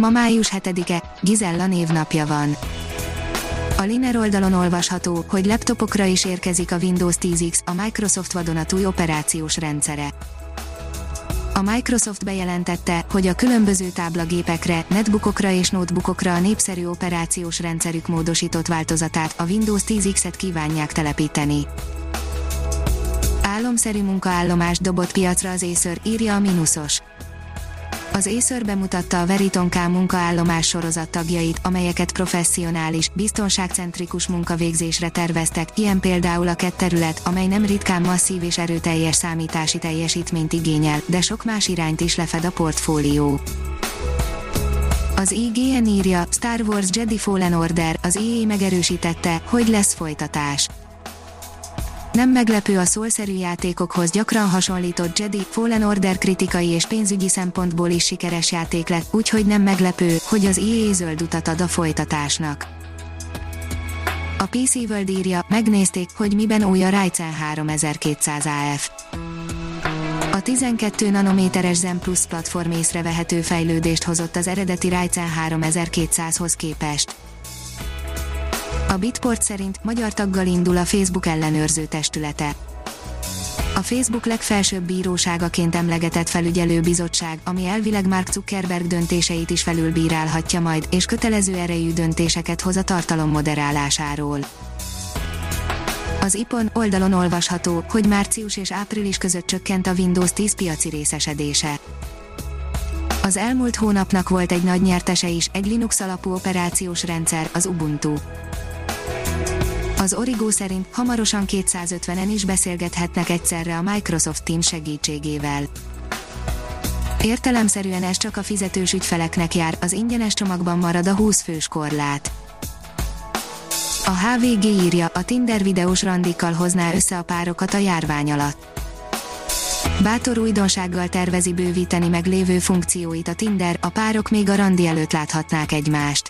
Ma május 7-e, Gizella névnapja van. A Liner oldalon olvasható, hogy laptopokra is érkezik a Windows 10X, a Microsoft vadonatúj operációs rendszere. A Microsoft bejelentette, hogy a különböző táblagépekre, netbookokra és notebookokra a népszerű operációs rendszerük módosított változatát, a Windows 10X-et kívánják telepíteni. Álomszerű munkaállomást dobott piacra az Acer, írja a Minusos. Az Acer bemutatta a Veriton munkaállomás sorozat tagjait, amelyeket professzionális, biztonságcentrikus munkavégzésre terveztek, ilyen például a terület, amely nem ritkán masszív és erőteljes számítási teljesítményt igényel, de sok más irányt is lefed a portfólió. Az IGN írja, Star Wars Jedi Fallen Order, az EA megerősítette, hogy lesz folytatás. Nem meglepő a szólszerű játékokhoz gyakran hasonlított Jedi Fallen Order kritikai és pénzügyi szempontból is sikeres játék lett, úgyhogy nem meglepő, hogy az EA zöld utat ad a folytatásnak. A PC World írja, megnézték, hogy miben új a Ryzen 3200 AF. A 12 nanométeres Zen Plus platform észrevehető fejlődést hozott az eredeti Ryzen 3200-hoz képest. A Bitport szerint magyar taggal indul a Facebook ellenőrző testülete. A Facebook legfelsőbb bíróságaként emlegetett felügyelőbizottság, ami elvileg Mark Zuckerberg döntéseit is felülbírálhatja majd, és kötelező erejű döntéseket hoz a tartalom moderálásáról. Az IPON oldalon olvasható, hogy március és április között csökkent a Windows 10 piaci részesedése. Az elmúlt hónapnak volt egy nagy nyertese is, egy Linux alapú operációs rendszer, az Ubuntu. Az Origo szerint hamarosan 250-en is beszélgethetnek egyszerre a Microsoft Teams segítségével. Értelemszerűen ez csak a fizetős ügyfeleknek jár, az ingyenes csomagban marad a 20 fős korlát. A HVG írja, a Tinder videós randikkal hozná össze a párokat a járvány alatt. Bátor újdonsággal tervezi bővíteni meg lévő funkcióit a Tinder, a párok még a randi előtt láthatnák egymást.